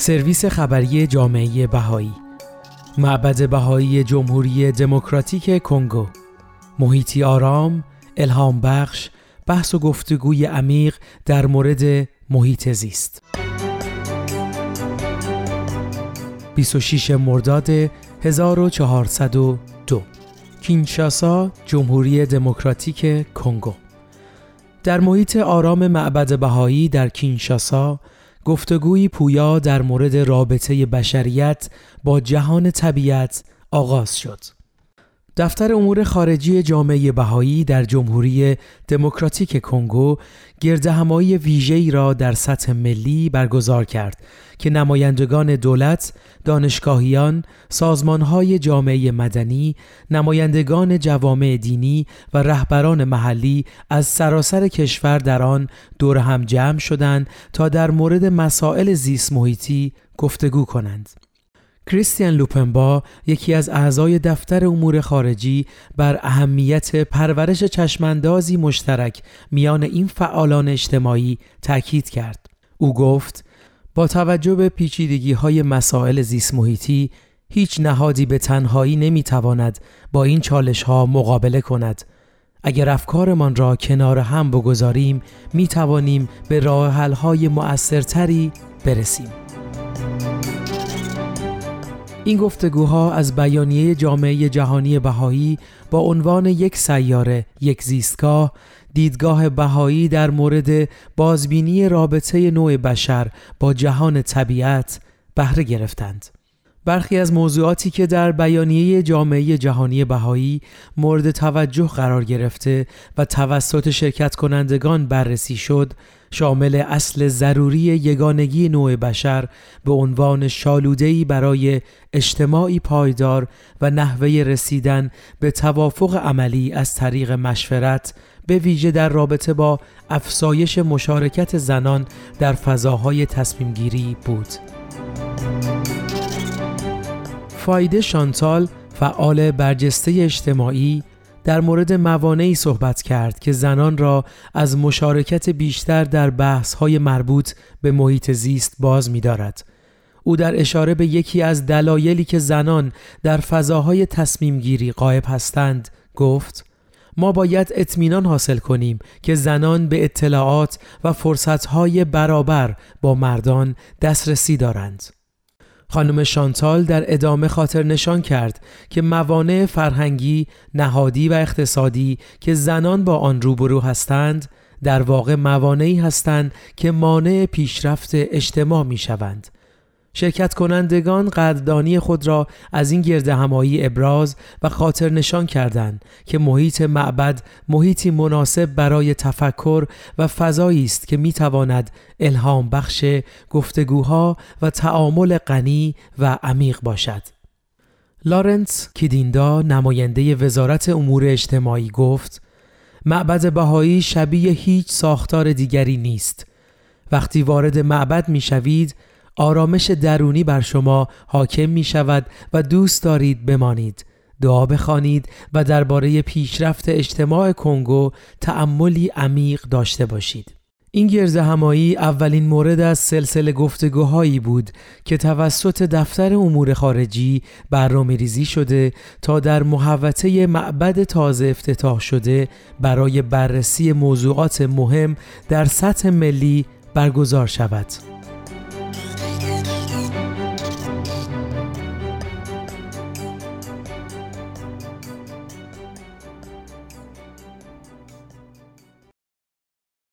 سرویس خبری جامعه بهایی. معبد بهایی جمهوری دموکراتیک کنگو. محیطی آرام، الهام بخش، بحث و گفتگوی عمیق در مورد محیط زیست. 26 مرداد 1402 کینشاسا جمهوری دموکراتیک کنگو. در محیط آرام معبد بهایی در کینشاسا گفتگوی پویا در مورد رابطه بشریت با جهان طبیعت آغاز شد. دفتر امور خارجی جامعه بهایی در جمهوری دموکراتیک کنگو گردهمایی ویژه‌ای را در سطح ملی برگزار کرد که نمایندگان دولت، دانشگاهیان، سازمانهای جامعه مدنی، نمایندگان جوامع دینی و رهبران محلی از سراسر کشور در آن دور هم جمع شدند تا در مورد مسائل زیست محیطی گفتگو کنند. کریستیان لوپنبا یکی از اعضای دفتر امور خارجی بر اهمیت پرورش چشماندازی مشترک میان این فعالان اجتماعی تاکید کرد. او گفت با توجه به پیچیدگی های مسائل زیست محیطی هیچ نهادی به تنهایی نمی‌تواند با این چالش ها مقابله کند. اگر افکارمان را کنار هم بگذاریم می توانیم به راه حل های مؤثرتری برسیم. این گفتگوها از بیانیه جامعه جهانی بهایی با عنوان یک سیاره یک زیستگاه دیدگاه بهایی در مورد بازبینی رابطه نوع بشر با جهان طبیعت بهره گرفتند. برخی از موضوعاتی که در بیانیه جامعه جهانی بهایی مورد توجه قرار گرفته و توسط شرکت کنندگان بررسی شد شامل اصل ضروری یگانگی نوع بشر به عنوان شالودهی برای اجتماعی پایدار و نحوه رسیدن به توافق عملی از طریق مشورت به ویژه در رابطه با افزایش مشارکت زنان در فضاهای تصمیم گیری بود. فایده شانتال فعال برجسته اجتماعی در مورد موانعی صحبت کرد که زنان را از مشارکت بیشتر در بحث‌های مربوط به محیط زیست باز می‌دارد. او در اشاره به یکی از دلایلی که زنان در فضاهای تصمیم گیری قائب هستند گفت ما باید اطمینان حاصل کنیم که زنان به اطلاعات و فرصتهای برابر با مردان دسترسی دارند. خانم شانتال در ادامه خاطر نشان کرد که موانع فرهنگی، نهادی و اقتصادی که زنان با آن روبرو هستند در واقع موانعی هستند که مانع پیشرفت اجتماع می شوند شرکت کنندگان قدردانی خود را از این گرد همایی ابراز و خاطر نشان کردند که محیط معبد محیطی مناسب برای تفکر و فضایی است که می تواند الهام بخش گفتگوها و تعامل غنی و عمیق باشد. لارنس کیدیندا نماینده وزارت امور اجتماعی گفت معبد بهایی شبیه هیچ ساختار دیگری نیست. وقتی وارد معبد می شوید آرامش درونی بر شما حاکم می شود و دوست دارید بمانید دعا بخوانید و درباره پیشرفت اجتماع کنگو تأملی عمیق داشته باشید این گرز همایی اولین مورد از سلسله گفتگوهایی بود که توسط دفتر امور خارجی برنامه ریزی شده تا در محوطه معبد تازه افتتاح شده برای بررسی موضوعات مهم در سطح ملی برگزار شود.